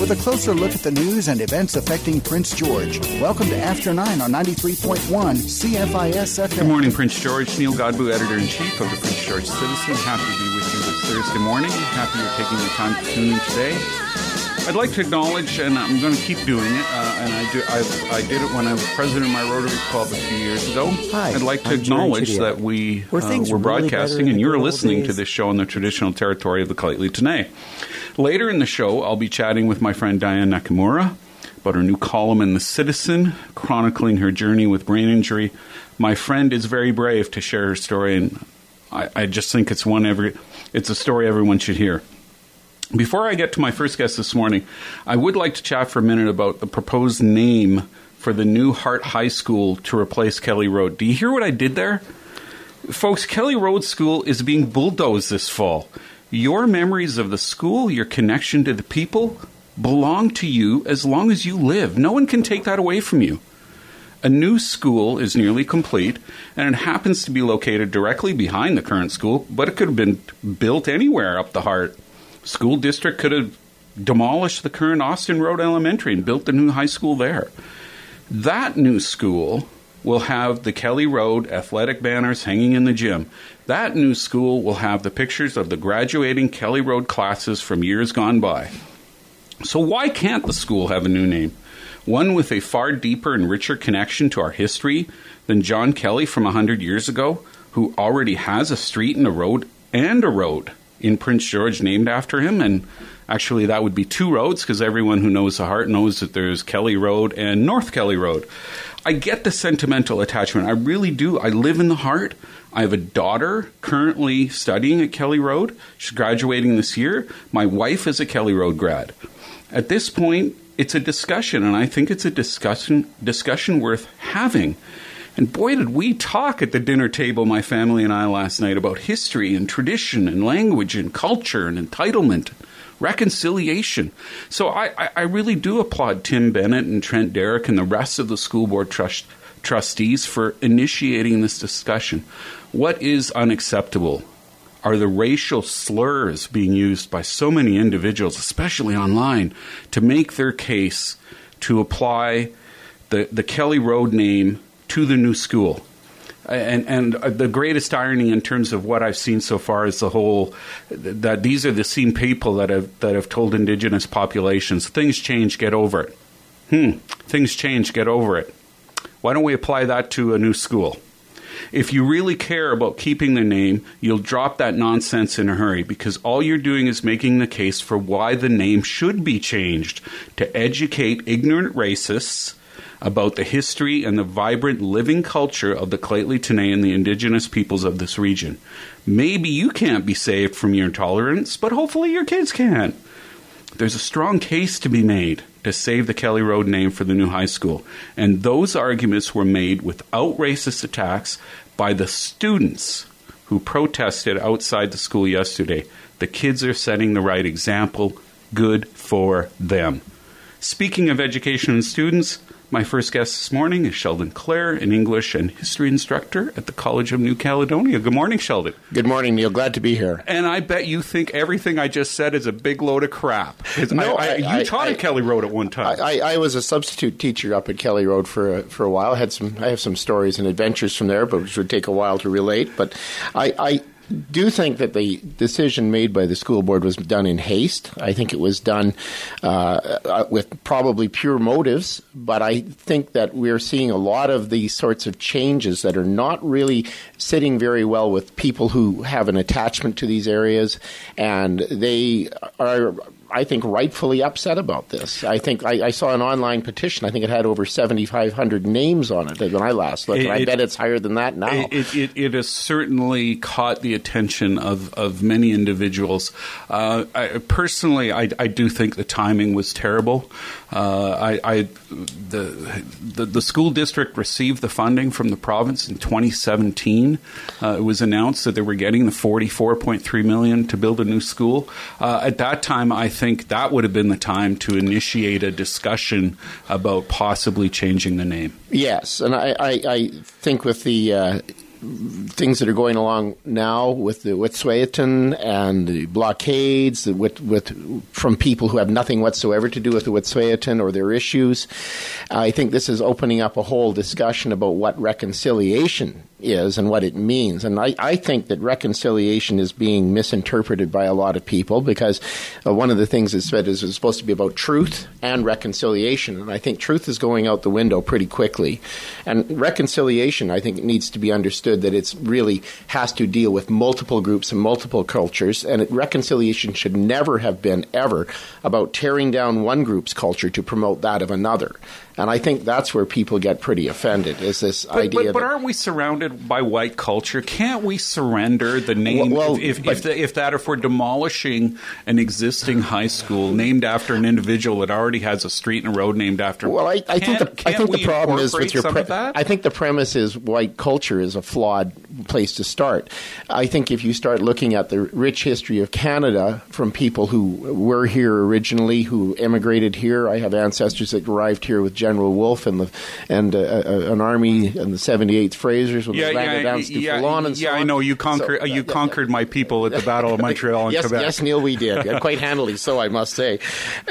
with a closer look at the news and events affecting Prince George. Welcome to After 9 on 93.1 CFIS FM. Good morning, Prince George. Neil Godbout, editor in chief of the Prince George Citizen. Happy to be with you this Thursday morning. Happy you're taking the time to tune in today. I'd like to acknowledge, and I'm going to keep doing it, uh, and I, do, I, I, did it when I was president of my Rotary Club a few years ago. Hi, I'd like to I'm acknowledge that we Were uh, were broadcasting, better in and you're good old listening to this show on the traditional territory of the Lheidli T'enneh. Later in the show, I'll be chatting with my friend Diane Nakamura about her new column in The Citizen, chronicling her journey with brain injury. My friend is very brave to share her story, and I, I just think it's one every it's a story everyone should hear. Before I get to my first guest this morning, I would like to chat for a minute about the proposed name for the new Hart High School to replace Kelly Road. Do you hear what I did there? Folks, Kelly Road School is being bulldozed this fall. Your memories of the school, your connection to the people, belong to you as long as you live. No one can take that away from you. A new school is nearly complete, and it happens to be located directly behind the current school, but it could have been built anywhere up the Hart. School district could have demolished the current Austin Road Elementary and built the new high school there. That new school will have the Kelly Road athletic banners hanging in the gym. That new school will have the pictures of the graduating Kelly Road classes from years gone by. So, why can't the school have a new name? One with a far deeper and richer connection to our history than John Kelly from a 100 years ago, who already has a street and a road and a road in Prince George named after him. And actually, that would be two roads because everyone who knows the Hart knows that there's Kelly Road and North Kelly Road. I get the sentimental attachment. I really do. I live in the Hart. I have a daughter currently studying at Kelly Road. She's graduating this year. My wife is a Kelly Road grad. At this point, it's a discussion, and I think it's a discussion discussion worth having. And boy, did we talk at the dinner table, my family and I, last night about history and tradition and language and culture and entitlement, reconciliation. So I, I, really do applaud Tim Bennett and Trent Derrick and the rest of the school board trust, trustees for initiating this discussion. What is unacceptable? Are the racial slurs being used by so many individuals, especially online, to make their case to apply the, the Kelly Road name to the new school? And, and the greatest irony in terms of what I've seen so far is the whole that these are the same people that have that have told indigenous populations things change, get over it. Hmm, things change, get over it. Why don't we apply that to a new school? If you really care about keeping the name, you'll drop that nonsense in a hurry because all you're doing is making the case for why the name should be changed to educate ignorant racists about the history and the vibrant living culture of the T'enneh and the indigenous peoples of this region. Maybe you can't be saved from your intolerance, but hopefully your kids can. There's a strong case to be made to save the Kelly Road name for the new high school, and those arguments were made without racist attacks by the students who protested outside the school yesterday. The kids are setting the right example. Good for them. Speaking of education and students, my first guest this morning is Sheldon Clare, an English and history instructor at the College of New Caledonia. Good morning, Sheldon. Good morning, Neil. Glad to be here. And I bet you think everything I just said is a big load of crap. No, I, I, I- you taught at Kelly Road at one time. I, I was a substitute teacher up at Kelly Road for a, for a while. I had some I have some stories and adventures from there, but which would take a while to relate. But I, I do think that the decision made by the school board was done in haste. I think it was done uh, uh, with probably pure motives, but I think that we're seeing a lot of these sorts of changes that are not really sitting very well with people who have an attachment to these areas, and they are. I think rightfully upset about this. I think I, I saw an online petition. I think it had over seventy five hundred names on it when I last looked. It- and I it- bet it's higher than that now. It, it, it, has certainly caught the attention of, of many individuals. Uh, I, personally, I, I do think the timing was terrible. Uh, I, I the, the the school district received the funding from the province in 2017. Uh, it was announced that they were getting the 44.3 million to build a new school. Uh, at that time, I think that would have been the time to initiate a discussion about possibly changing the name. Yes, and I, I, I think with the uh, things that are going along now with the Wet'suwet'en and the blockades with, with from people who have nothing whatsoever to do with the Wet'suwet'en or their issues. I think this is opening up a whole discussion about what reconciliation is and what it means. And I, I think that reconciliation is being misinterpreted by a lot of people because uh, one of the things that's said is it's supposed to be about truth and reconciliation. And I think truth is going out the window pretty quickly. And reconciliation, I think, needs to be understood that it's really has to deal with multiple groups and multiple cultures. And it, reconciliation should never have been ever about tearing down one group's culture to promote that of another. And I think that's where people get pretty offended is this but, idea. But, but aren't we surrounded by white culture? Can't we surrender the name Well, well, if, if, the, if that if we're demolishing an existing high school named after an individual that already has a street and a road named after him? Well, I, I think the I think the problem is with your. Pre- I think the premise is white culture is a flawed place to start. I think if you start looking at the rich history of Canada from people who were here originally, who immigrated here, I have ancestors that arrived here with General Wolfe and the and uh, uh, an army and the 78th Frasers when yeah, they landed yeah, down yeah, Stufalon and so yeah. I know you conquered So, you uh, conquered my people at the Battle of Montreal and yes, Quebec. yes, Neil, we did quite handily. So I must say,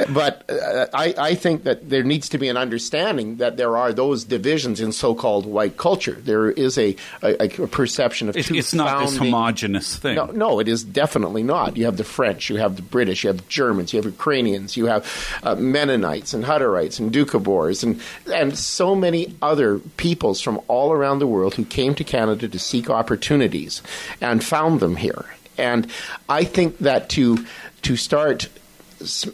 but uh, I, I think that there needs to be an understanding that there are those divisions in so-called white culture. There is a, a, a perception of It's, it's not this homogenous thing. no, no, it is definitely not. You have the French, you have the British, you have Germans, you have Ukrainians, you have uh, Mennonites and Hutterites and Doukhobors and and so many other peoples from all around the world who came to Canada to seek opportunities and found them here. And I think that to to start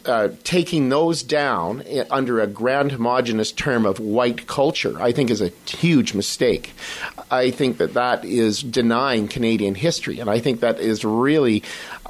uh, taking those down under a grand homogenous term of white culture, I think is a huge mistake. I think that that is denying Canadian history, and I think that is really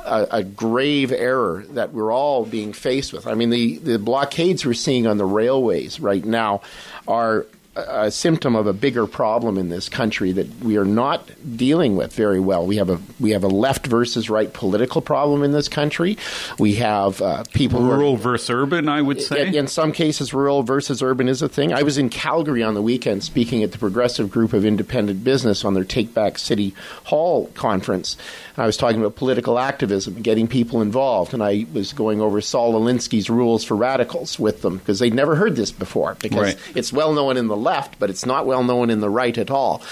a, a grave error that we're all being faced with. I mean, the, the blockades we're seeing on the railways right now are a symptom of a bigger problem in this country that we are not dealing with very well. We have a we have a left versus right political problem in this country. We have uh, people who are Rural versus urban, I would say. in, in some cases, rural versus urban is a thing. I was in Calgary on the weekend speaking at the Progressive Group of Independent Business on their Take Back City Hall conference. I was talking about political activism, getting people involved, and I was going over Saul Alinsky's rules for radicals with them because they'd never heard this before. Because Right. it's well known in the left, but it's not well known in the right at all.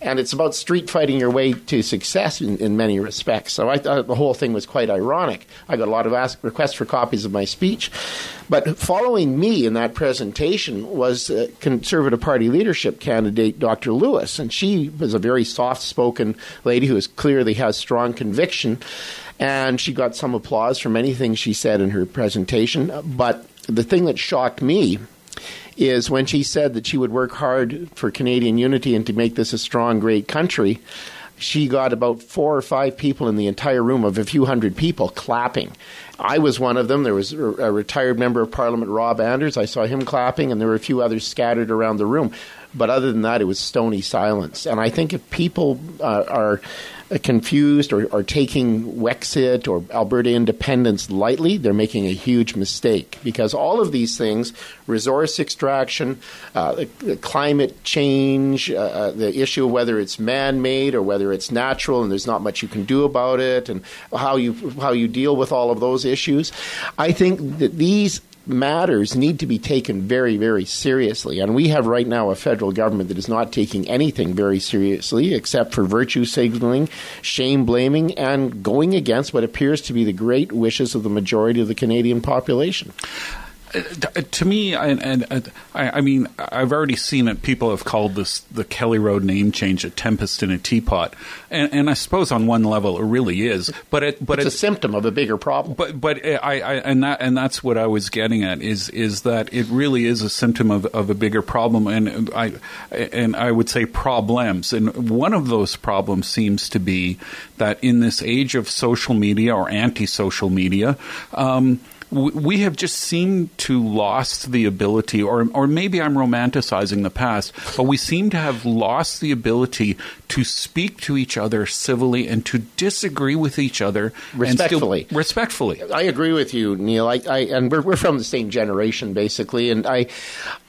And it's about street fighting your way to success in, in many respects. So I thought the whole thing was quite ironic. I got a lot of ask, requests for copies of my speech. But following me in that presentation was uh, Conservative Party leadership candidate Dr. Lewis. And she was a very soft spoken lady who is clearly has strong conviction. And she got some applause for many things she said in her presentation. But the thing that shocked me is when she said that she would work hard for Canadian unity and to make this a strong, great country. She got about four or five people in the entire room of a few hundred people clapping. I was one of them. There was a retired member of Parliament, Rob Anders. I saw him clapping, and there were a few others scattered around the room. But other than that, it was stony silence. And I think if people uh, are confused or, or taking Wexit or Alberta independence lightly, they're making a huge mistake because all of these things resource extraction, uh, climate change, uh, uh, the issue of whether it's man made or whether it's natural and there's not much you can do about it, and how you, how you deal with all of those issues. I think that these matters need to be taken very, very seriously. And we have right now a federal government that is not taking anything very seriously except for virtue signaling, shame blaming, and going against what appears to be the great wishes of the majority of the Canadian population. Uh, to me, and, and, I, I mean, I've already seen it. People have called this the Kelly Road name change a tempest in a teapot, and, and I suppose on one level it really is. But it, but It's a symptom of a bigger problem. but but I, I and that and that's what I was getting at is is that it really is a symptom of, of a bigger problem and I and I would say problems and one of those problems seems to be that in this age of social media or anti-social media. Um, we have just seemed to lost the ability, or or maybe I'm romanticizing the past, but we seem to have lost the ability to speak to each other civilly and to disagree with each other respectfully. Still, respectfully, I agree with you, Neil. I, I and we're, we're from the same generation, basically, and I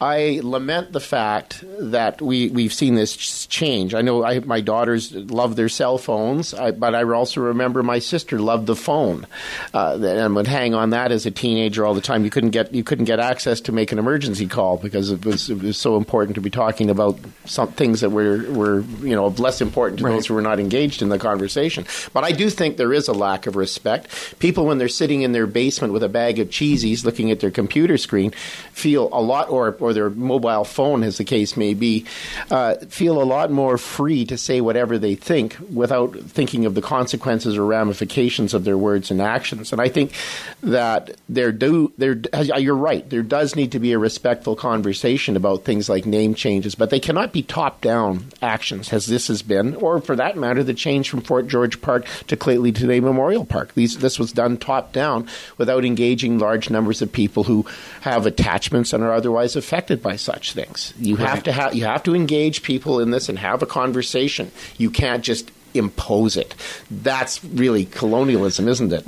I lament the fact that we we've seen this change. I know I, my daughters love their cell phones, I, but I also remember my sister loved the phone uh, and would hang on that as a teenager all the time. You couldn't get you couldn't get access to make an emergency call because it was it was so important to be talking about some things that were were you know less important to right. those who were not engaged in the conversation. But I do think there is a lack of respect. People when they're sitting in their basement with a bag of cheesies looking at their computer screen feel a lot or or their mobile phone as the case may be uh, feel a lot more free to say whatever they think without thinking of the consequences or ramifications of their words and actions. And I think that there do there uh, you're right. There does need to be a respectful conversation about things like name changes, but they cannot be top down actions, as this has been, or for that matter, the change from Fort George Park to Lheidli T'enneh Memorial Park. These, this was done top down without engaging large numbers of people who have attachments and are otherwise affected by such things. You right. have to have you have to engage people in this and have a conversation. You can't just impose it. That's really colonialism, isn't it?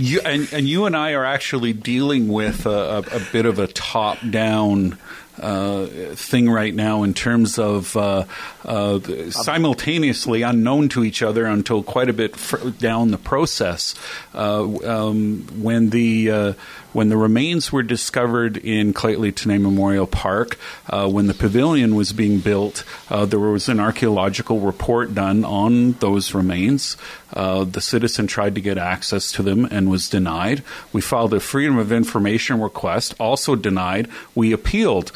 You, and, and, you and I are actually dealing with a, a, a bit of a top down uh, thing right now in terms of uh, uh, simultaneously unknown to each other until quite a bit fr- down the process. Uh, um, when the uh, when the remains were discovered in Lheidli T'enneh Memorial Park, uh, when the pavilion was being built, there was an archaeological report done on those remains. the citizen tried to get access to them and was denied. We filed a Freedom of Information request, also denied. We appealed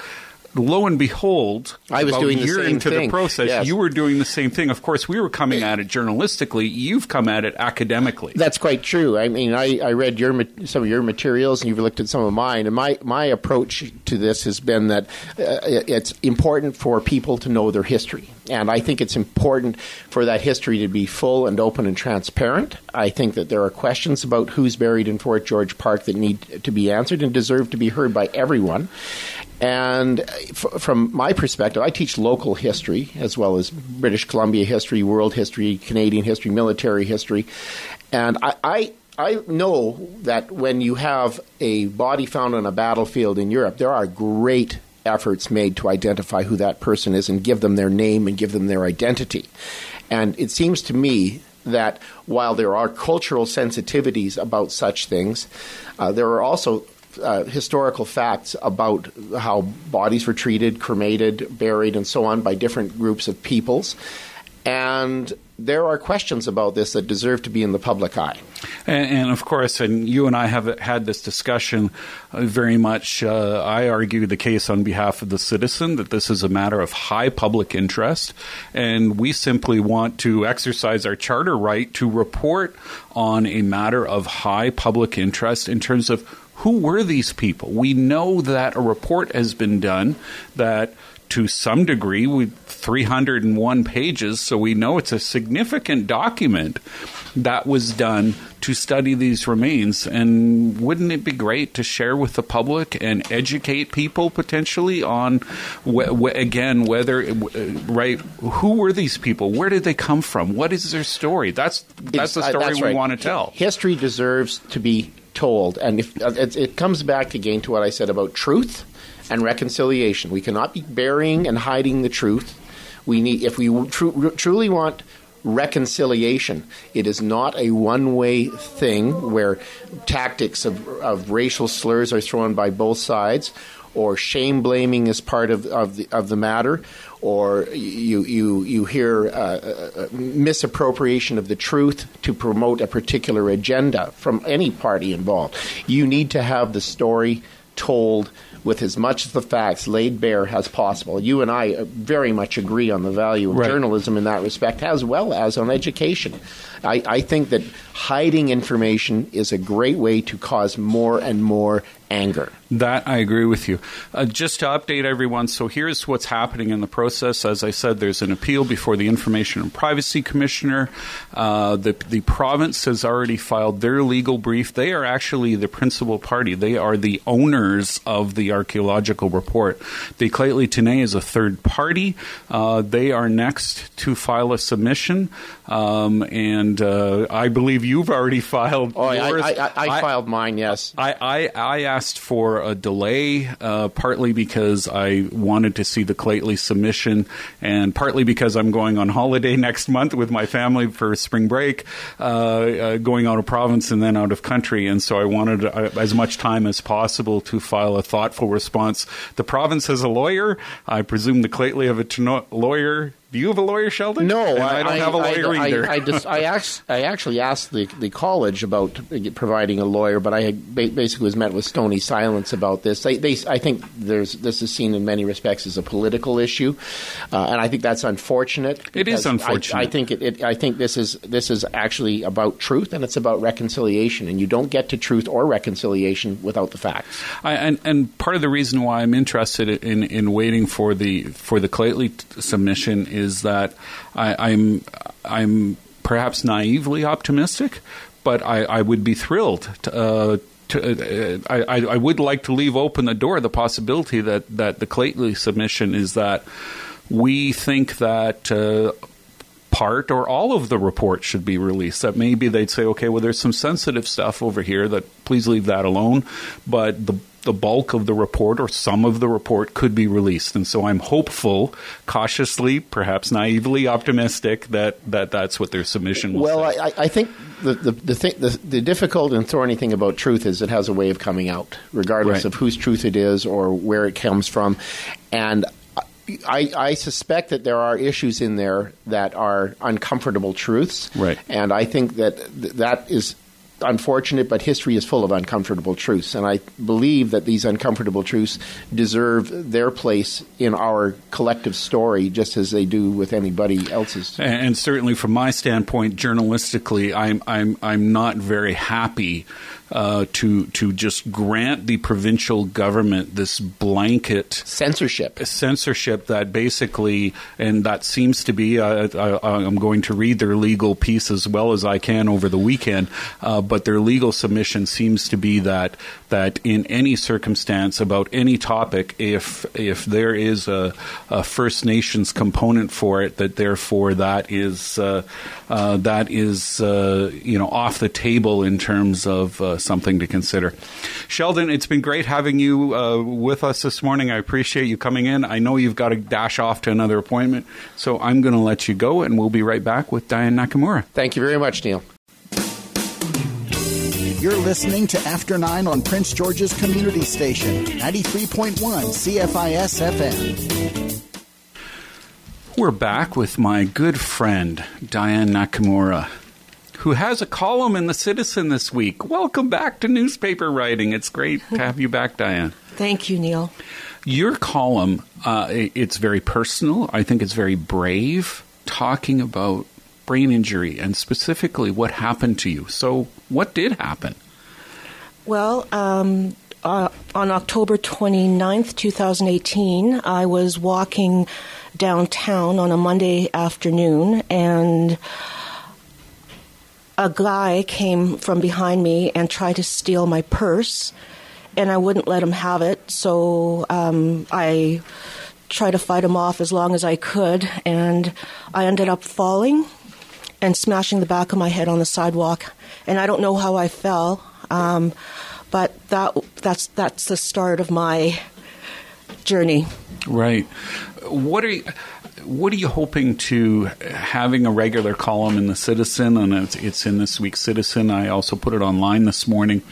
lo and behold, I was doing a year into thing. the process, yes. you were doing the same thing. Of course, we were coming at it journalistically. You've come at it academically. That's quite true. I mean, I, I read your some of your materials, and you've looked at some of mine. And my my approach to this has been that uh, it's important for people to know their history, and I think it's important for that history to be full and open and transparent. I think that there are questions about who's buried in Fort George Park that need to be answered and deserve to be heard by everyone. And f- from my perspective, I teach local history as well as British Columbia history, world history, Canadian history, military history. And I, I, I know that when you have a body found on a battlefield in Europe, there are great efforts made to identify who that person is and give them their name and give them their identity. And it seems to me that while there are cultural sensitivities about such things, uh, there are also uh, historical facts about how bodies were treated, cremated, buried, and so on by different groups of peoples. And there are questions about this that deserve to be in the public eye. And, and of course, and you and I have had this discussion uh, very much. Uh, I argue the case on behalf of the citizen that this is a matter of high public interest, and we simply want to exercise our charter right to report on a matter of high public interest in terms of who were these people? We know that a report has been done that to some degree with 301 pages so we know it's a significant document that was done to study these remains. And wouldn't it be great to share with the public and educate people potentially on wh- wh- again whether uh, right who were these people? Where did they come from? What is their story? That's that's the story that's we right. want to tell. history deserves to be told. And if uh, it, it comes back again to what I said about truth and reconciliation. We cannot be burying and hiding the truth. We need, if we tr- truly want reconciliation, it is not a one-way thing where tactics of, of racial slurs are thrown by both sides, or shame blaming is part of, of the of the matter, or you you you hear uh, uh, uh, misappropriation of the truth to promote a particular agenda from any party involved. You need to have the story told with as much of the facts laid bare as possible. You and I very much agree on the value of right. journalism in that respect, as well as on education. I, I think that hiding information is a great way to cause more and more anger. That I agree with you. Uh, just to update everyone, so here's what's happening in the process. As I said, there's an appeal before the Information and Privacy Commissioner. Uh, the the province has already filed their legal brief. They are actually the principal party. They are the owners of the archaeological report. The Lheidli T'enneh is a third party. Uh, they are next to file a submission, um, and uh, I believe you've already filed. Oh, yours. I, I, I, filed mine. Yes. I, I, I asked for a delay, uh, partly because I wanted to see the Lheidli submission, and partly because I'm going on holiday next month with my family for spring break, uh, uh, going out of province and then out of country, and so I wanted uh, as much time as possible to file a thoughtful response. The province has a lawyer. I presume the Lheidli have a t- lawyer. Do you have a lawyer, Sheldon? No, And I, don't have a lawyer I, either. I, I, just, I, asked, I actually asked the, the college about providing a lawyer, but I had basically was met with stony silence about this. They, they, I think there's this is seen in many respects as a political issue, uh, and I think that's unfortunate. It is because I- unfortunate. I, think it, it, I think this is this is actually about truth and it's about reconciliation, and you don't get to truth or reconciliation without the facts. I, and, and part of the reason why I'm interested in, in waiting for the for the Lheidli t- submission is that I, I'm I'm perhaps naively optimistic, but I, I would be thrilled to. Uh, to, uh, I, I would like to leave open the door the possibility that, that the Lheidli submission is that we think that uh, part or all of the report should be released. That maybe they'd say, okay, well, there's some sensitive stuff over here that please leave that alone, but the the bulk of the report or some of the report could be released. And so I'm hopeful, cautiously, perhaps naively optimistic that, that that's what their submission will Well. I, I think the the the, thing, the the difficult and thorny thing about truth is it has a way of coming out, regardless Right. of whose truth it is or where it comes from, and. I, I suspect that there are issues in there that are uncomfortable truths, Right. And I think that th- that is unfortunate, but history is full of uncomfortable truths, and I believe that these uncomfortable truths deserve their place in our collective story, just as they do with anybody else's. And, certainly, from my standpoint, journalistically, I'm I'm I'm not very happy uh, to to just grant the provincial government this blanket Censorship. censorship that basically, and that seems to be. Uh, I, I'm going to read their legal piece as well as I can over the weekend, uh, but their legal submission seems to be that that in any circumstance about any topic, if if there is a, a First Nations component for it, that therefore that is uh, uh, that is uh, you know off the table in terms of uh, something to consider. Sheldon, it's been great having you uh, with us this morning. I appreciate you coming in. I know you've got to dash off to another appointment, so I'm going to let you go, and we'll be right back with Diane Nakamura. Thank you very much, Neil. You're listening to After Nine on Prince George's Community Station, 93.1 CFIS FM. We're back with my good friend Diane Nakamura, who has a column in the Citizen this week. Welcome back to newspaper writing. It's great to have you back, Diane. Thank you, Neil. Your column, uh, it's very personal. I think it's very brave, talking about brain injury and specifically what happened to you. So, what did happen? Well, um, uh, on October 29th, 2018, I was walking downtown on a Monday afternoon and a guy came from behind me and tried to steal my purse, and I wouldn't let him have it. So um, I tried to fight him off as long as I could, and I ended up falling and smashing the back of my head on the sidewalk. And I don't know how I fell, um, but that that's that's the start of my journey. Right. What are you, what are you hoping to having a regular column in the Citizen and it's, it's in this week's Citizen. I also put it online this morning.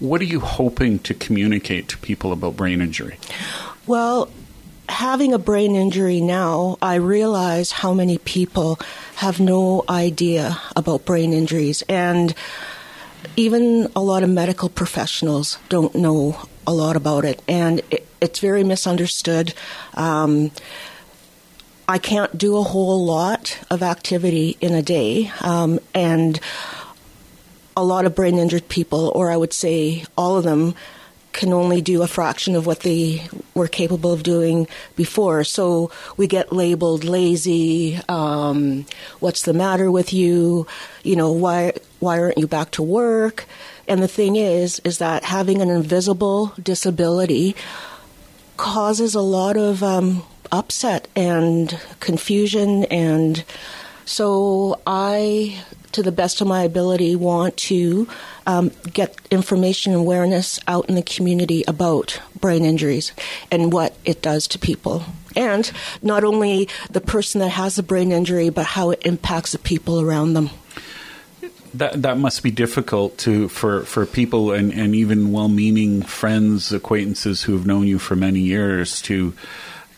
What are you hoping to communicate to people about brain injury? Well, having a brain injury now, I realize how many people have no idea about brain injuries. And even a lot of medical professionals don't know a lot about it. And it, it's very misunderstood. Um, I can't do a whole lot of activity in a day, um, and a lot of brain injured people, or I would say all of them, can only do a fraction of what they were capable of doing before. So we get labeled lazy. Um, what's the matter with you? You know why why aren't you back to work? And the thing is, is that having an invisible disability causes a lot of um, upset and confusion. And so I, to the best of my ability, want to um, get information and awareness out in the community about brain injuries and what it does to people. And not only the person that has a brain injury, but how it impacts the people around them. That that must be difficult to for, for people and, and even well meaning friends, acquaintances who have known you for many years to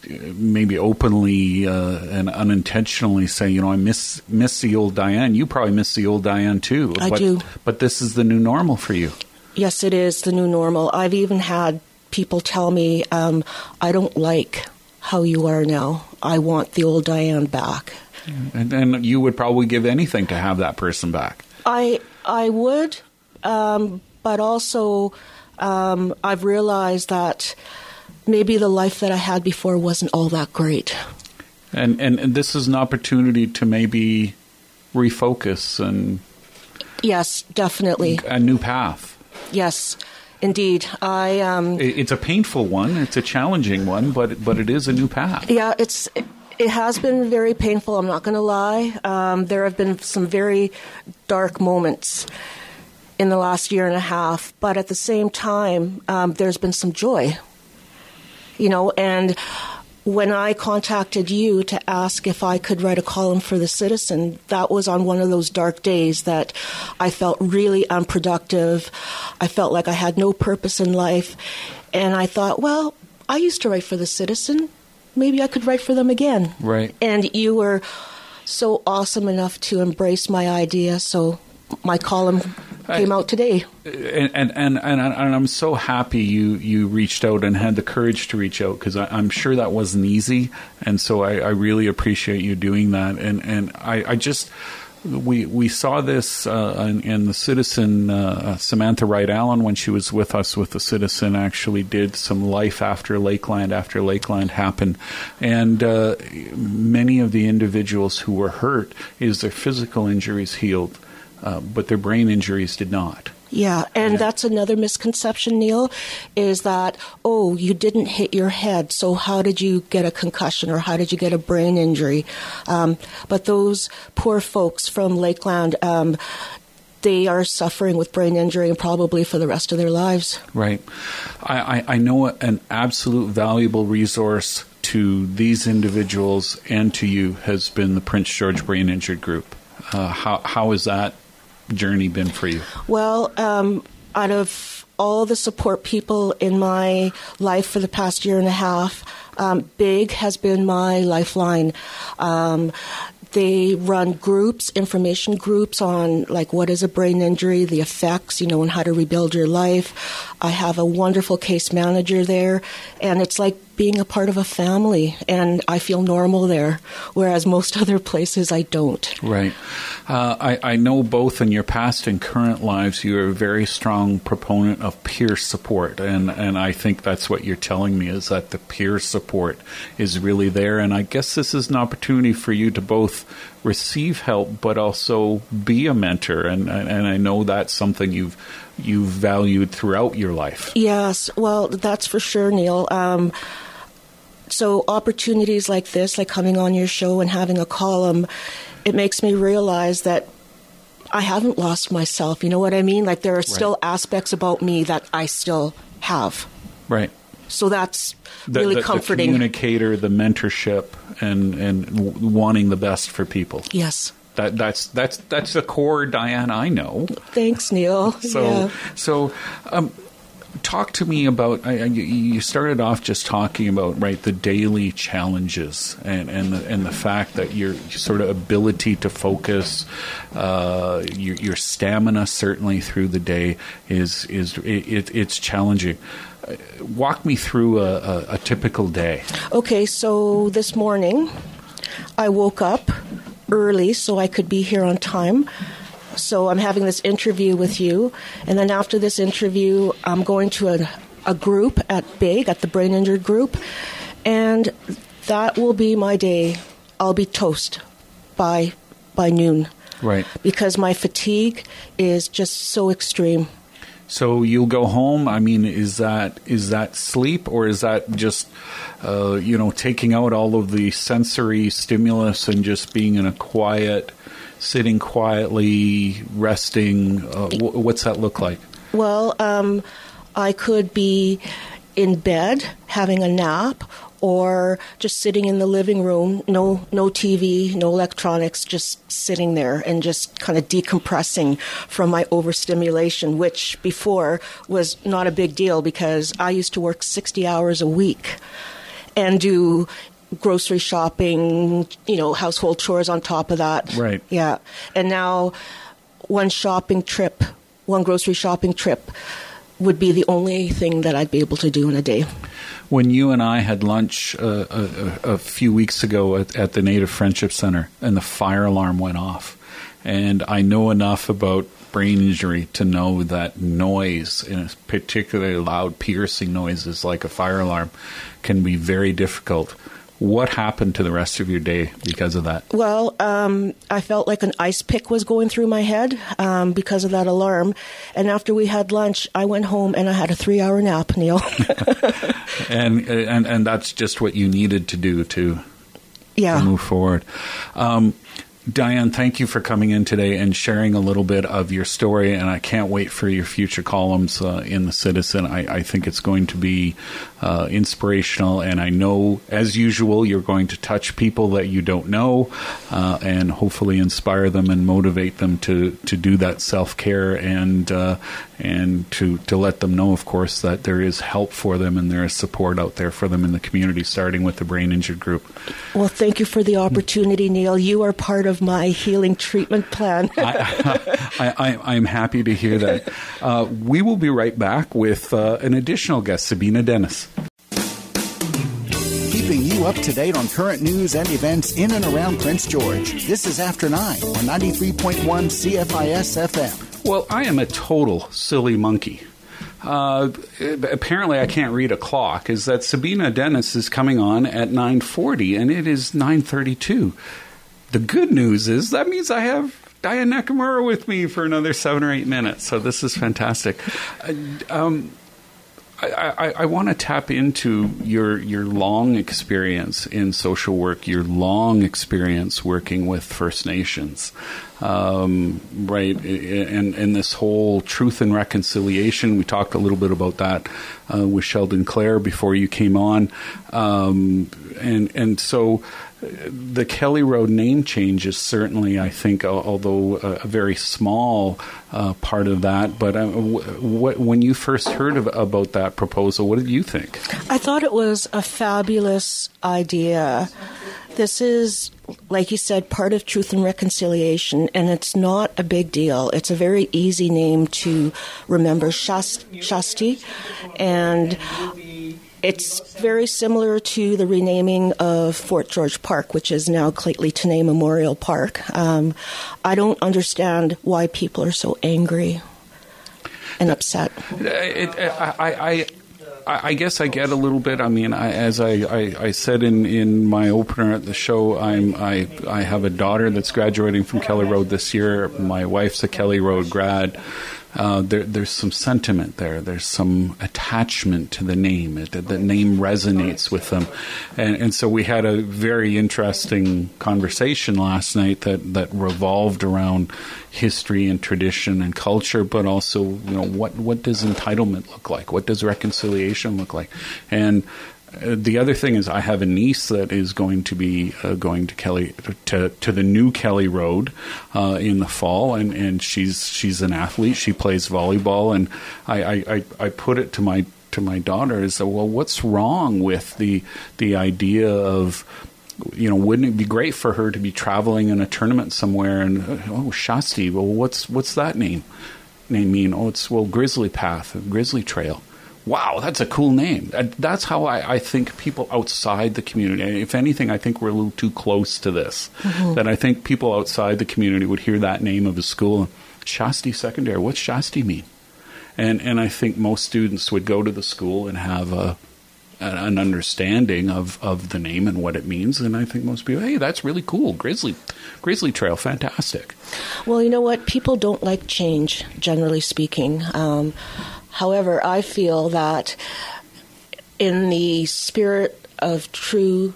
maybe openly uh, and unintentionally say, you know, I miss miss the old Diane. You probably miss the old Diane too. I but, do. But this is the new normal for you. Yes, it is the new normal. I've even had people tell me, um, I don't like how you are now. I want the old Diane back. And, and you would probably give anything to have that person back. I I would, um, but also um, I've realized that maybe the life that I had before wasn't all that great. And, and and this is an opportunity to maybe refocus and Yes, definitely. a new path. Yes, indeed. I um, It- It's a painful one. It's a challenging one, but but it is a new path. Yeah, it's it has been very painful. I'm not going to lie. Um, there have been some very dark moments in the last year and a half, but at the same time, um, there's been some joy. You know, and when I contacted you to ask if I could write a column for the Citizen, that was on one of those dark days that I felt really unproductive. I felt like I had no purpose in life, and I thought, well, I used to write for the Citizen maybe I could write for them again. Right. And you were so awesome enough to embrace my idea, so my column came out today. and and and, and, and I'm so happy you you reached out and had the courage to reach out because I'm sure that wasn't easy, and so I, I really appreciate you doing that. And and I, I just we we saw this uh, in, in the Citizen. Uh, Samantha Wright Allen, when she was with us with the Citizen, actually did some life after Lakeland after Lakeland happened, and uh, many of the individuals who were hurt is their physical injuries healed, uh, but their brain injuries did not. Yeah, and that's another misconception, Neil, is that, oh, you didn't hit your head, so how did you get a concussion or how did you get a brain injury? Um, but those poor folks from Lakeland, um, they are suffering with brain injury and probably for the rest of their lives. Right. I, I, I know an absolute valuable resource to these individuals and to you has been the Prince George Brain Injured Group. Uh, how, how has that journey been for you? Well, um, out of all the support people in my life for the past year and a half, um, Big has been my lifeline. Um, they run groups, information groups on like what is a brain injury, the effects, you know, and how to rebuild your life. I have a wonderful case manager there, and it's like being a part of a family, and I feel normal there, whereas most other places I don't. Right. Uh, I, I know both in your past and current lives, you're a very strong proponent of peer support. And, and I think that's what you're telling me is that the peer support is really there. And I guess this is an opportunity for you to both receive help, but also be a mentor. And, and I know that's something you've, you've valued throughout your life. Yes, well, that's for sure, Neil. Um, so opportunities like this, like coming on your show and having a column, it makes me realize that I haven't lost myself. You know what I mean? Like there are still aspects about me that I still have. Right. So that's The, really the- the comforting. communicator, the mentorship, and, and wanting the best for people. yes. That that's that's that's the core Diane I know. Thanks, Neil. So yeah. so um, talk to me about. I, I- you- started off just talking about right the daily challenges and and the, and the fact that your sort of ability to focus, uh, your, your stamina certainly through the day is is it, it's challenging. Uh, Walk me through a, a, a typical day. Okay, so this morning I woke up early so I could be here on time. So I'm having this interview with you, and then after this interview, I'm going to a, a group at Big at the Brain Injured Group, and that will be my day. I'll be toast by by noon. Right. Because my fatigue is just so extreme. So you'll go home. I mean, is that is that sleep or is that just uh, you know taking out all of the sensory stimulus and just being in a quiet, sitting quietly, resting? Uh, w- what's that look like? Well, um, I could be in bed having a nap, or just sitting in the living room, no no TV, no electronics, just sitting there and just kind of decompressing from my overstimulation, which before was not a big deal because I used to work 60 hours a week and do grocery shopping, you know, household chores on top of that. Right. Yeah. And now one shopping trip, one grocery shopping trip would be the only thing that I'd be able to do in a day when you and I had lunch uh, a, a, few weeks ago at, at, the Native Friendship Center, and the fire alarm went off, and I know enough about brain injury to know that noise, and particularly loud, piercing noises like a fire alarm, can be very difficult what happened to the rest of your day because of that? Well, um, I felt like an ice pick was going through my head um, because of that alarm. And after we had lunch, I went home and I had a three-hour nap, Neil. and and and that's just what you needed to do to yeah. to move forward. Um, Diane, thank you for coming in today and sharing a little bit of your story. And I can't wait for your future columns uh, in the Citizen. I, I, think it's going to be uh, inspirational. And I know, as usual, you're going to touch people that you don't know uh, and hopefully inspire them and motivate them to, to do that self care and uh, and to, to let them know, of course, that there is help for them and there is support out there for them in the community, starting with the Brain Injured Group. Well, thank you for the opportunity, Neil. You are part of my healing treatment plan. I, am happy to hear that. Uh, we will be right back with uh, an additional guest, Sabina Dennis. Keeping you up to date on current news and events in and around Prince George. This is After 9 on 93.1 CFIS FM. Well, I am a total silly monkey. Uh, apparently, I can't read a clock. Is that Sabina Dennis is coming on at 9:40, and it is 9:32. The good news is that means I have Diane Nakamura with me for another seven or eight minutes. So this is fantastic. Uh, um, I, I, I want to tap into your your long experience in social work, your long experience working with First Nations, um, right? And and this whole truth and reconciliation. We talked a little bit about that uh, with Sheldon Clare before you came on, um, and and so the Kelly Road name change is certainly, I think, although a, very small uh, part of that. But uh, when you first heard of, about that proposal, what did you think? I thought it was a fabulous idea. This is, like you said, part of Truth and Reconciliation, and it's not a big deal. It's a very easy name to remember, Shas Ti, and it's very similar to the renaming of Fort George Park, which is now Lheidli T'enneh Memorial Park. Um, I don't understand why people are so angry and upset. It, I, I, I, guess I get a little bit. I mean, I, as I, I, I, said in, in my opener at the show, I'm I I have a daughter that's graduating from Kelly Road this year. My wife's a Kelly Road grad uh, there, there's some sentiment there. There's some attachment to the name. It, the name resonates with them, and, and so we had a very interesting conversation last night that, that revolved around history and tradition and culture, but also you know what what does entitlement look like? What does reconciliation look like? And the other thing is, I have a niece that is going to be uh, going to Kelly to to the new Kelly Road uh, in the fall, and, and she's she's an athlete. She plays volleyball, and I, I, I put it to my to my daughter is well, what's wrong with the the idea of you know, wouldn't it be great for her to be traveling in a tournament somewhere and oh Shas Ti, well, what's what's that name name mean? Oh, it's well Grizzly Path, Grizzly Trail wow, that's a cool name. That's how I, I, think people outside the community, if anything, I think we're a little too close to this. Mm-hmm. That I think people outside the community would hear that name of a school, Shas Ti Secondary. What's Shas Ti mean? And and I think most students would go to the school and have a an understanding of, of the name and what it means. And I think most people, hey, that's really cool. Grizzly, Grizzly Trail, fantastic. Well, you know what? People don't like change, generally speaking. Um, However, I feel that in the spirit of true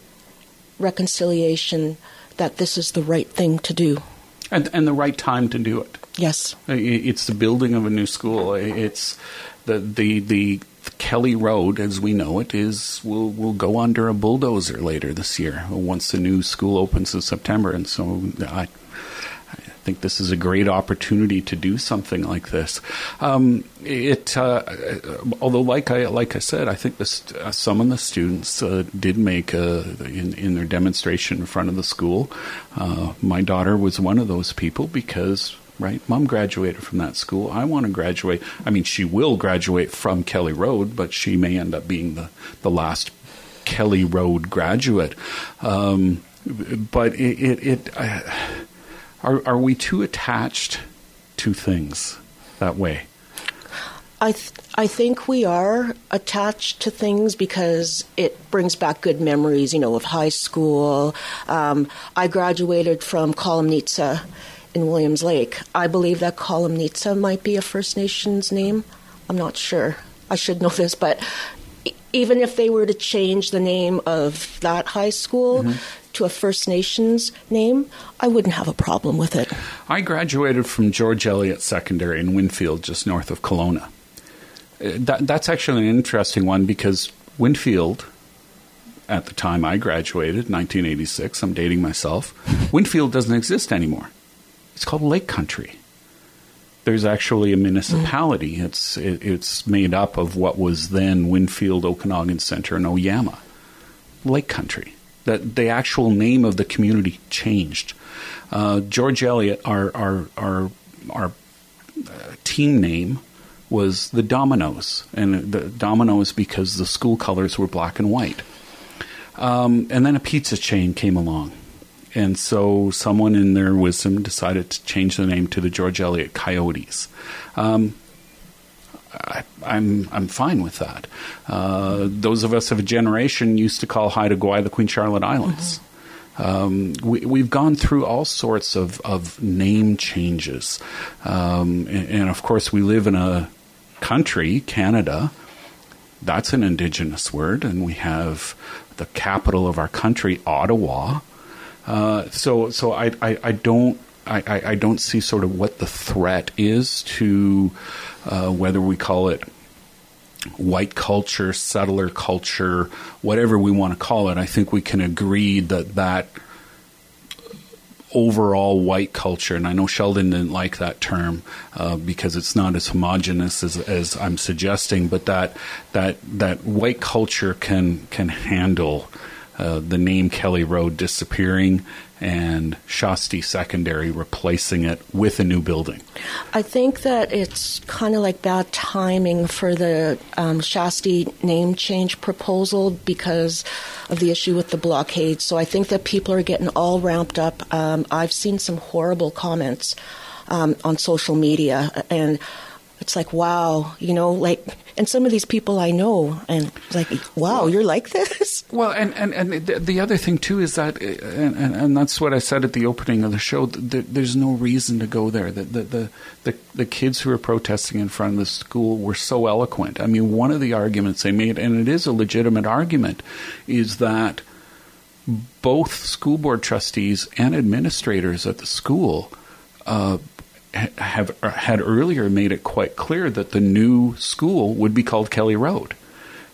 reconciliation, that this is the right thing to do. And, and the right time to do it. Yes. It's the building of a new school. It's the, the, the Kelly Road, as we know it, is will will go under a bulldozer later this year once the new school opens in September. And so I think this is a great opportunity to do something like this. Um, it, uh, although, like I like I said, I think this, uh, some of the students uh, did make a, in, in their demonstration in front of the school. Uh, my daughter was one of those people because right? Mom graduated from that school. I want to graduate. I mean, she will graduate from Kelly Road, but she may end up being the, the last Kelly Road graduate. Um, but it, it, it are, are we too attached to things that way? I th- I think we are attached to things because it brings back good memories, you know, of high school. Um, I graduated from Columneetza in Williams Lake. I believe that Columneetza might be a First Nations name. I'm not sure. I should know this, but even if they were to change the name of that high school mm-hmm to a First Nations name, I wouldn't have a problem with it. I graduated from George Elliot Secondary in Winfield, just north of Kelowna. Uh, that, that's actually an interesting one because Winfield, at the time I graduated, 1986, I'm dating myself, Winfield doesn't exist anymore. It's called Lake Country. There's actually a municipality. Mm. It's it, it's made up of what was then Winfield, Okanagan Center, and Oyama. Lake Country that the actual name of the community changed. Uh, George Elliot, our our our, our uh, team name was the Dominoes, and the Dominoes because the school colors were black and white. Um, and then a pizza chain came along, and so someone in their wisdom decided to change the name to the George Elliot Coyotes. Um, I, am I'm, I'm fine with that. Uh, those of us of a generation used to call Haida Gwaii the Queen Charlotte Islands. Mm-hmm. Um, we, have gone through all sorts of, of name changes. Um, and, and, of course, we live in a country, Canada, that's an indigenous word, and we have the capital of our country, Ottawa. Uh, so, so I, I, I don't I, I, don't see sort of what the threat is to uh, whether we call it white culture, settler culture, whatever we want to call it. I think we can agree that that overall white culture, and I know Sheldon didn't like that term uh, because it's not as homogenous as, as I'm suggesting, but that that that white culture can can handle uh, the name Kelly Road disappearing and Shas Ti Secondary replacing it with a new building? I think that it's kind of like bad timing for the um, Shas Ti name change proposal because of the issue with the blockade. So I think that people are getting all ramped up. Um, I've seen some horrible comments um, on social media, and it's like, wow, you know, like and some of these people I know, and like, wow, well, you're like this. Well, and and and the other thing too is that, and, and, and that's what I said at the opening of the show. There's no reason to go there. The, the the the the kids who were protesting in front of the school were so eloquent. I mean, one of the arguments they made, and it is a legitimate argument, is that both school board trustees and administrators at the school. Uh, have had earlier made it quite clear that the new school would be called Kelly Road.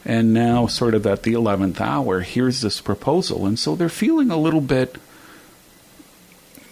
And now, sort of at the 11th hour, here's this proposal. And so they're feeling a little bit,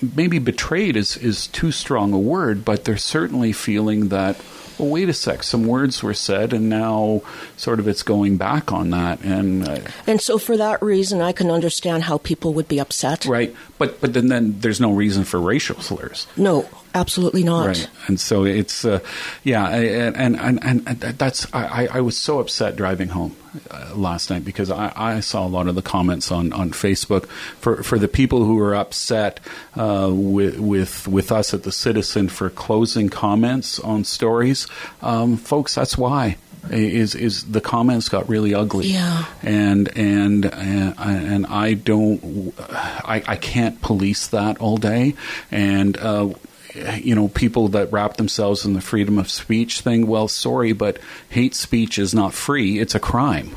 maybe betrayed is, is too strong a word, but they're certainly feeling that, well, wait a sec, some words were said, and now sort of it's going back on that. And uh, and so for that reason, I can understand how people would be upset. Right, but but then, then there's no reason for racial slurs. No, absolutely not. Right, and so it's uh, yeah, and and, and, and that's I, I was so upset driving home uh, last night because I, I saw a lot of the comments on, on Facebook for for the people who were upset uh, with with with us at the Citizen for closing comments on stories, um, folks. That's why is is the comments got really ugly. Yeah. And and and, and I don't I, I can't police that all day and uh, you know, people that wrap themselves in the freedom of speech thing, well, sorry, but hate speech is not free, it's a crime.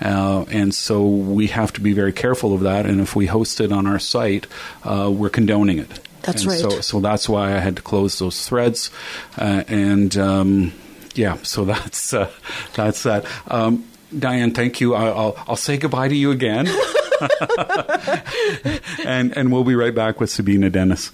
Uh, and so we have to be very careful of that. And if we host it on our site, uh, we're condoning it. That's and right. So, so that's why I had to close those threads. Uh, and um, yeah, so that's uh, that's that. Um, Diane, thank you. I'll, I'll, I'll say goodbye to you again. and and we'll be right back with Sabina Dennis.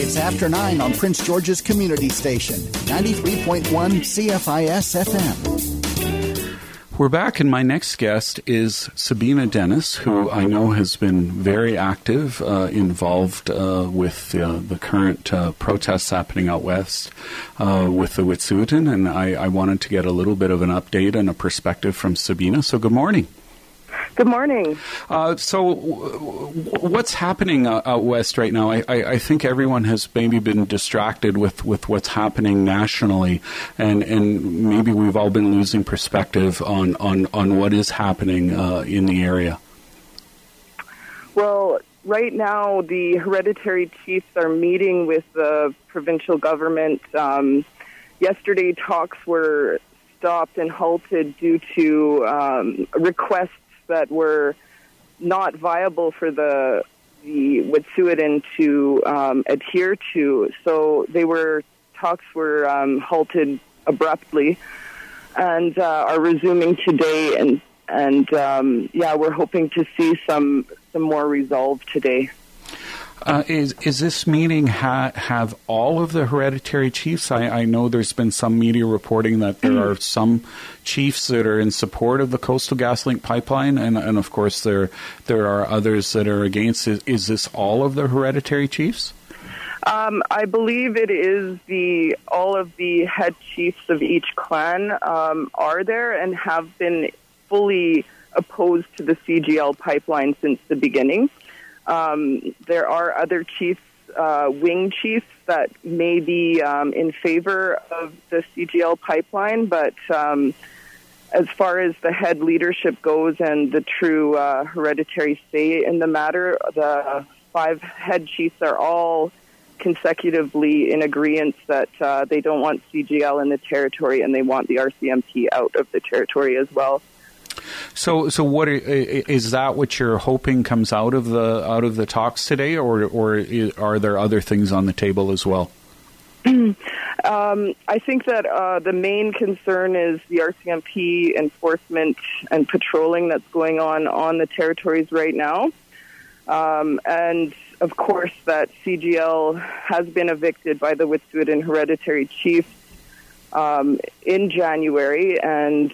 It's after 9 on Prince George's Community Station, 93.1 CFIS FM. We're back, and my next guest is Sabina Dennis, who I know has been very active, uh, involved uh, with uh, the current uh, protests happening out west uh, with the Wet'suwet'en, and I, I wanted to get a little bit of an update and a perspective from Sabina. So, good morning. Good morning. Uh, so, what's happening uh, out west right now? I, I, I, think everyone has maybe been distracted with, with what's happening nationally, and, and maybe we've all been losing perspective on, on, on what is happening uh, in the area. Well, right now, the hereditary chiefs are meeting with the provincial government. Um, yesterday, talks were stopped and halted due to um, requests that were not viable for the the Wet'suwet'en to um, adhere to. So they were talks were um, halted abruptly and uh, are resuming today. And and um, yeah, we're hoping to see some some more resolve today. Uh, is is this meeting ha- have all of the hereditary chiefs? I, I, know there's been some media reporting that there are some chiefs that are in support of the Coastal GasLink pipeline, and, and of course there there are others that are against. Is, is this all of the hereditary chiefs? Um, I believe it is the all of the head chiefs of each clan um, are there and have been fully opposed to the CGL pipeline since the beginning. Um, there are other chiefs, uh, wing chiefs, that may be um, in favor of the CGL pipeline, but um, as far as the head leadership goes and the true uh, hereditary say in the matter, the five head chiefs are all consecutively in agreement that uh, they don't want CGL in the territory and they want the RCMP out of the territory as well. So, so what is that? What you're hoping comes out of the out of the talks today, or or are there other things on the table as well? um, I think that uh, the main concern is the RCMP enforcement and patrolling that's going on on the territories right now, um, and of course that CGL has been evicted by the Wet'suwet'en hereditary chiefs um, in January, and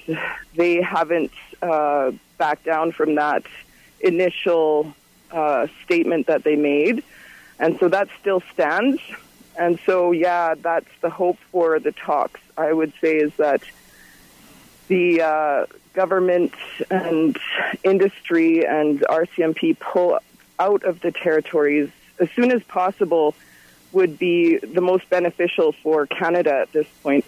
they haven't uh, back down from that initial uh, statement that they made. And so that still stands. And so, yeah, that's the hope for the talks, I would say, is that the uh, government and industry and RCMP pull out of the territories as soon as possible would be the most beneficial for Canada at this point.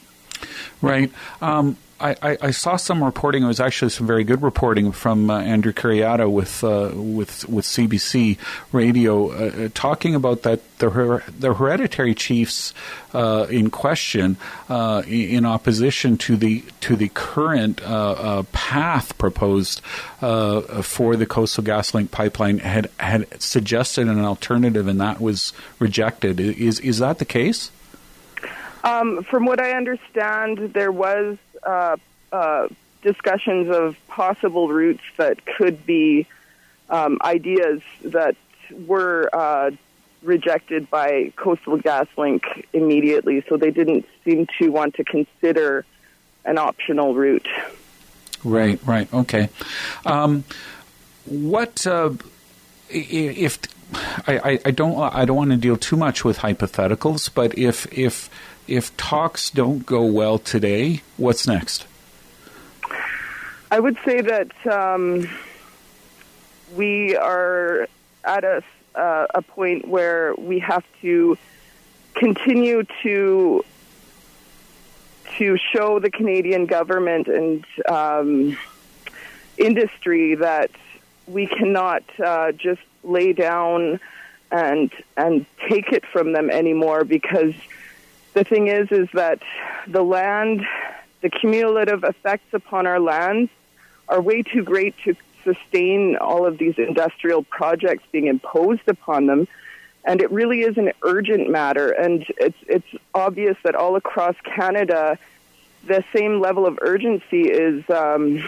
Right. Um, I, I, saw some reporting. It was actually some very good reporting from uh, Andrew Kurjata with uh, with with CBC Radio, uh, uh, talking about that the her, the hereditary chiefs uh, in question, uh, in opposition to the to the current path proposed for the Coastal GasLink pipeline, had had suggested an alternative, and that was rejected. Is is that the case? Um, from what I understand, there was uh, uh, discussions of possible routes that could be um, ideas that were uh, rejected by Coastal GasLink immediately, so they didn't seem to want to consider an optional route. Right, right, okay. Um, what uh, if I, I, don't I don't want to deal too much with hypotheticals, but if if if talks don't go well today, what's next? I would say that um, we are at a uh, a point where we have to continue to to show the Canadian government and um, industry that we cannot uh, just lay down and and take it from them anymore because the thing is is that the land the cumulative effects upon our lands are way too great to sustain all of these industrial projects being imposed upon them. And it really is an urgent matter. And it's it's obvious that all across Canada the same level of urgency is um,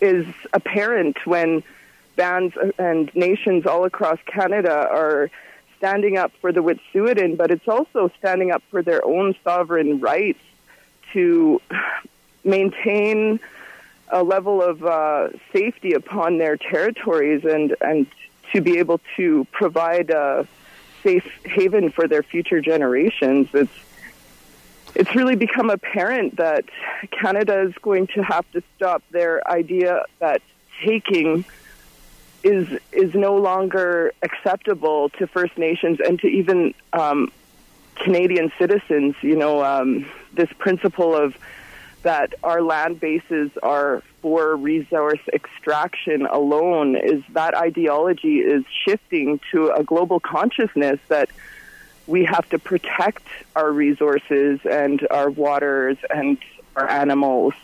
is apparent when bands and nations all across Canada are standing up for the Wet'suwet'en, but it's also standing up for their own sovereign rights to maintain a level of uh, safety upon their territories and, and to be able to provide a safe haven for their future generations. It's it's really become apparent that Canada is going to have to stop their idea that taking is is no longer acceptable to First Nations and to even um, Canadian citizens. You know, um, this principle of that our land bases are for resource extraction alone is that ideology is shifting to a global consciousness that we have to protect our resources and our waters and our animals.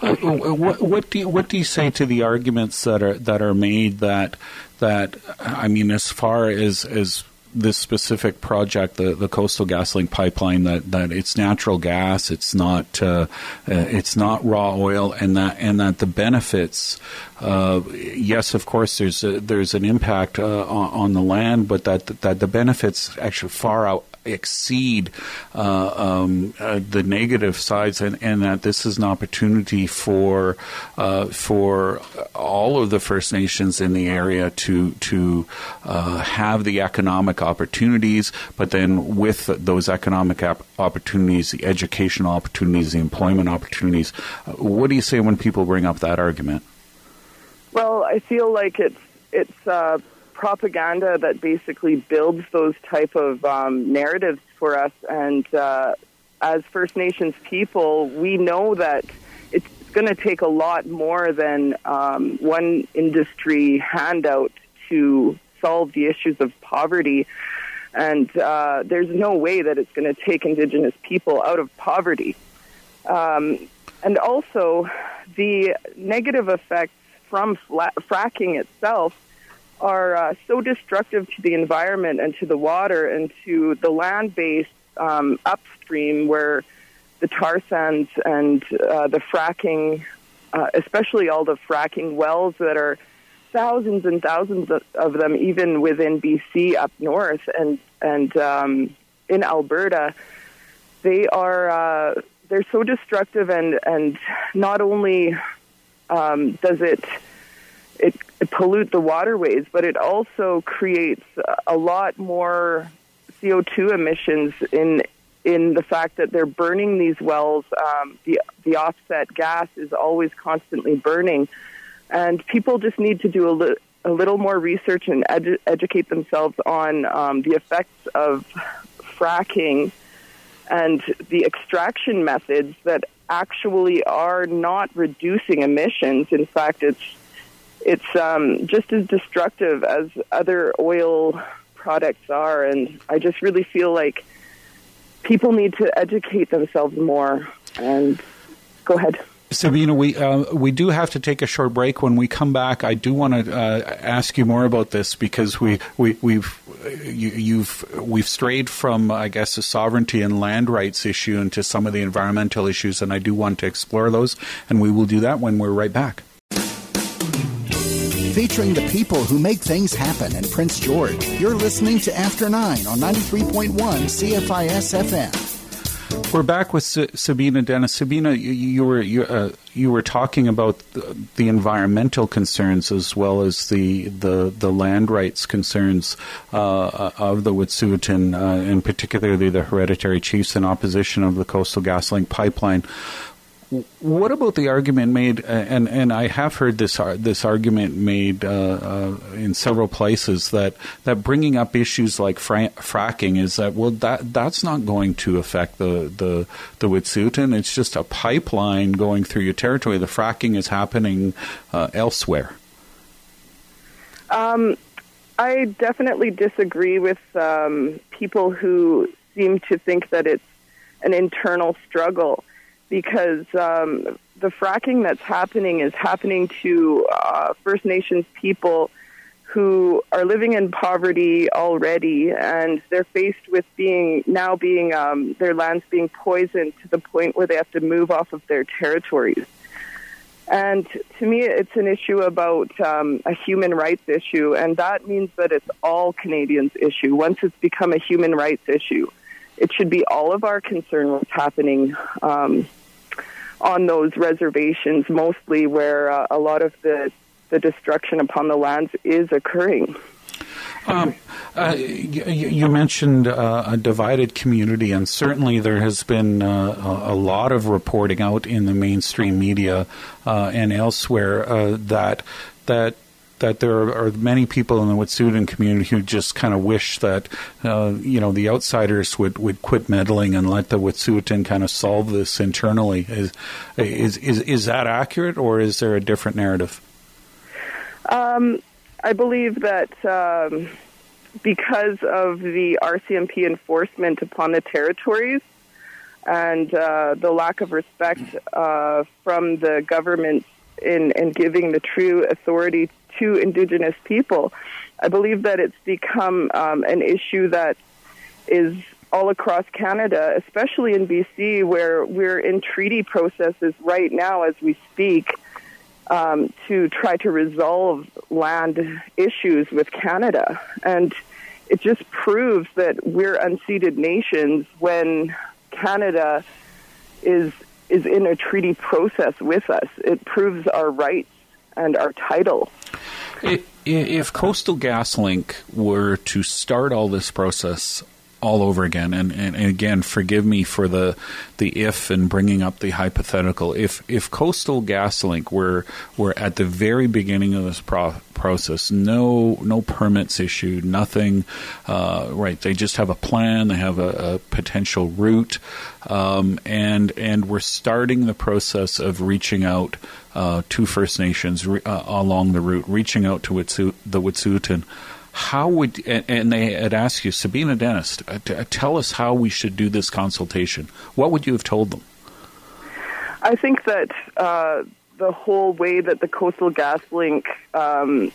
What, what, do you, what do you say to the arguments that are that are made that that I mean, as far as as this specific project, the, the Coastal GasLink pipeline, that, that it's natural gas, it's not uh, uh, it's not raw oil, and that and that the benefits, uh, yes, of course, there's a, there's an impact uh, on, on, the land, but that that the benefits actually far out exceed uh, um, uh, the negative sides, and, and, that this is an opportunity for uh, for all of the First Nations in the area to to uh, have the economic opportunities, but then with those economic opportunities, the educational opportunities, the employment opportunities. Uh, what do you say when people bring up that argument? Well, I feel like it's it's uh, propaganda that basically builds those type of um, narratives for us. And uh, as First Nations people, we know that it's going to take a lot more than um, one industry handout to solve the issues of poverty. And uh, there's no way that it's going to take Indigenous people out of poverty. Um, and also, the negative effects from fracking itself are uh, so destructive to the environment and to the water and to the land base um, upstream where the tar sands and uh, the fracking, uh, especially all the fracking wells that are thousands and thousands of, of them, even within BC up north and and um, in Alberta, they are uh, they're so destructive and and not only um, does it it, it pollute the waterways, but it also creates a lot more CO2 emissions in in the fact that they're burning these wells. Um, the the offset gas is always constantly burning, and people just need to do a, li- a little more research and edu- educate themselves on um, the effects of fracking and the extraction methods that actually are not reducing emissions. In fact, it's it's um, just as destructive as other oil products are. And I just really feel like people need to educate themselves more. And go ahead. Sabina, we uh, we do have to take a short break. When we come back, I do want to uh, ask you more about this because we we we've you, have we've strayed from I guess the sovereignty and land rights issue into some of the environmental issues, and I do want to explore those, and we will do that when we're right back. Featuring the people who make things happen in Prince George. You're listening to After 9 on 93.1 CFIS FM. We're back with S- Sabina Dennis. Sabina, you, you were you, uh, you were talking about the, the, environmental concerns as well as the the, the land rights concerns uh, of the Wet'suwet'en, uh, and particularly the hereditary chiefs in opposition of the Coastal GasLink pipeline. What about the argument made, uh, and and I have heard this uh, this argument made uh, uh, in several places that that bringing up issues like fra- fracking is that well that that's not going to affect the the the Wet'suwet'en. It's just a pipeline going through your territory. The fracking is happening uh, elsewhere. Um, I definitely disagree with um, people who seem to think that it's an internal struggle because um, the fracking that's happening is happening to uh, First Nations people who are living in poverty already, and they're faced with being now being um, their lands being poisoned to the point where they have to move off of their territories. And to me, it's an issue about um, a human rights issue, and that means that it's all Canadians' issue. Once it's become a human rights issue, it should be all of our concern what's happening um, on those reservations, mostly where uh, a lot of the, the destruction upon the lands is occurring. Um, uh, you, you, mentioned uh, a divided community, and certainly there has been uh, a lot of reporting out in the mainstream media uh, and elsewhere uh, that that that there are many people in the Wet'suwet'en community who just kind of wish that uh, you know the outsiders would, would quit meddling and let the Wet'suwet'en kind of solve this internally. Is is is is that accurate, or is there a different narrative? Um, I believe that. Um, because of the RCMP enforcement upon the territories and uh, the lack of respect uh, from the government in, in giving the true authority to Indigenous people. I believe that it's become um, an issue that is all across Canada, especially in BC, where we're in treaty processes right now as we speak um, to try to resolve land issues with Canada. And it just proves that we're unceded nations when Canada is is in a treaty process with us. It proves our rights and our title. If Coastal GasLink were to start all this process all over again, and, and, and, again, forgive me for the the if and bringing up the hypothetical. If if Coastal GasLink were were at the very beginning of this pro- process, no no permits issued, nothing. Uh, right, they just have a plan. They have a, a potential route, um, and and we're starting the process of reaching out uh, to First Nations re- uh, along the route, reaching out to the Wet'suwet'en how would and they had asked you, Sabina Dennis, uh, uh, tell us how we should do this consultation. What would you have told them? I think that uh, the whole way that the Coastal GasLink um,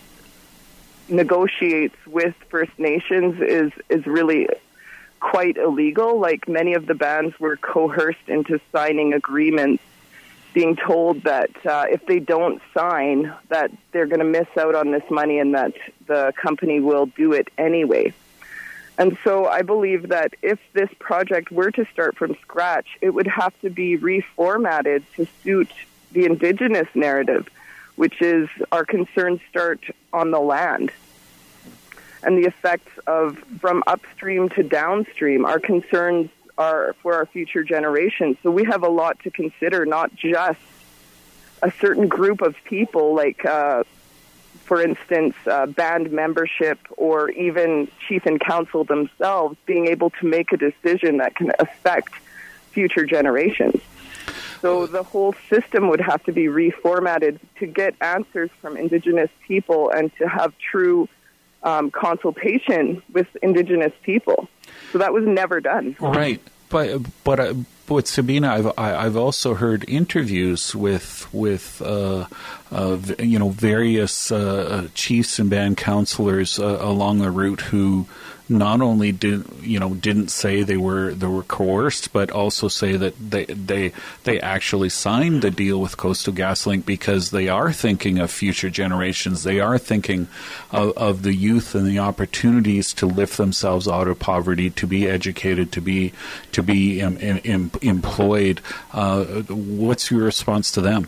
negotiates with First Nations is is really quite illegal. Like many of the bands were coerced into signing agreements being told that uh, if they don't sign, that they're going to miss out on this money and that the company will do it anyway. And so I believe that if this project were to start from scratch, it would have to be reformatted to suit the indigenous narrative, which is our concerns start on the land and the effects of from upstream to downstream. Our concerns our for our future generations. So we have a lot to consider, not just a certain group of people, like uh, for instance, uh, band membership or even chief and council themselves being able to make a decision that can affect future generations. So the whole system would have to be reformatted to get answers from Indigenous people and to have true um, consultation with Indigenous people. So that was never done. Right, but but uh, with Sabina, I've I, have i have also heard interviews with with uh, uh, you know various uh, chiefs and band counselors uh, along the route who not only did you know didn't say they were they were coerced, but also say that they they they actually signed the deal with Coastal GasLink because they are thinking of future generations. They are thinking of, of the youth and the opportunities to lift themselves out of poverty, to be educated, to be to be em, em, employed. Uh, what's your response to them?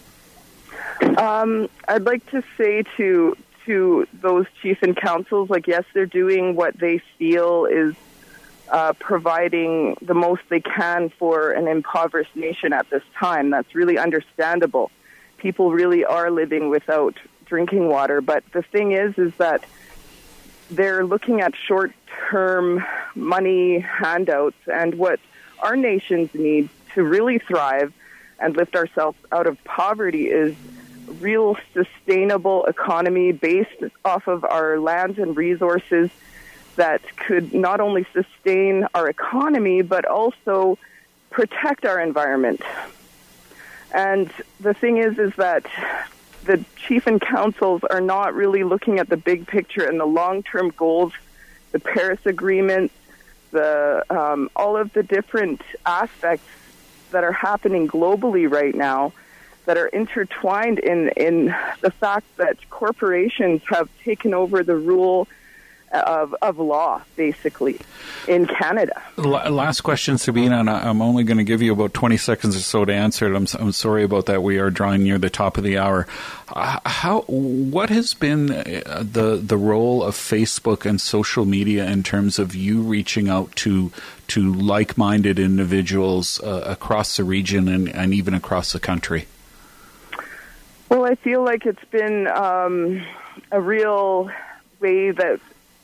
Um, I'd like to say to to those chief and councils, like yes, they're doing what they feel is uh, providing the most they can for an impoverished nation at this time. That's really understandable. People really are living without drinking water, but the thing is, is that they're looking at short-term money handouts, and what our nations need to really thrive and lift ourselves out of poverty is real sustainable economy based off of our lands and resources that could not only sustain our economy but also protect our environment. And the thing is, is that the chief and councils are not really looking at the big picture and the long-term goals, the Paris Agreement, the um, all of the different aspects that are happening globally right now that are intertwined in, in the fact that corporations have taken over the rule of, of law, basically, in Canada. Last question, Sabina, and I'm only going to give you about 20 seconds or so to answer it. I'm, I'm sorry about that. We are drawing near the top of the hour. Uh, how, what has been uh, the the role of Facebook and social media in terms of you reaching out to to like-minded individuals uh, across the region and, and even across the country? Well, I feel like it's been um, a real way that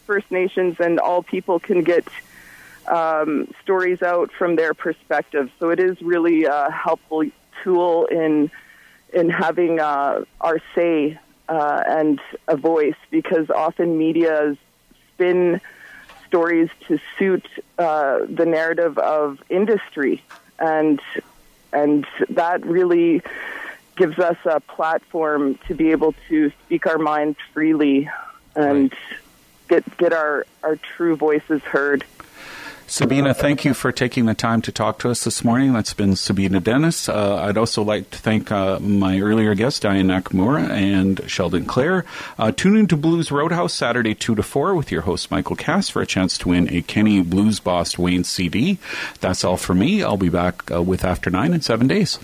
First Nations and all people can get um, stories out from their perspective. So it is really a helpful tool in in having uh, our say uh, and a voice because often media spin stories to suit uh, the narrative of industry and and that really gives us a platform to be able to speak our minds freely and right. get get our, our true voices heard. Sabina, thank you for taking the time to talk to us this morning. That's been Sabina Dennis. Uh, I'd also like to thank uh, my earlier guests, Diane Nakamura and Sheldon Clare. Uh, tune into Blues Roadhouse Saturday 2 to 4 with your host, Michael Cass, for a chance to win a Kenny Blues Boss Wayne CD. That's all for me. I'll be back uh, with After 9 in seven days.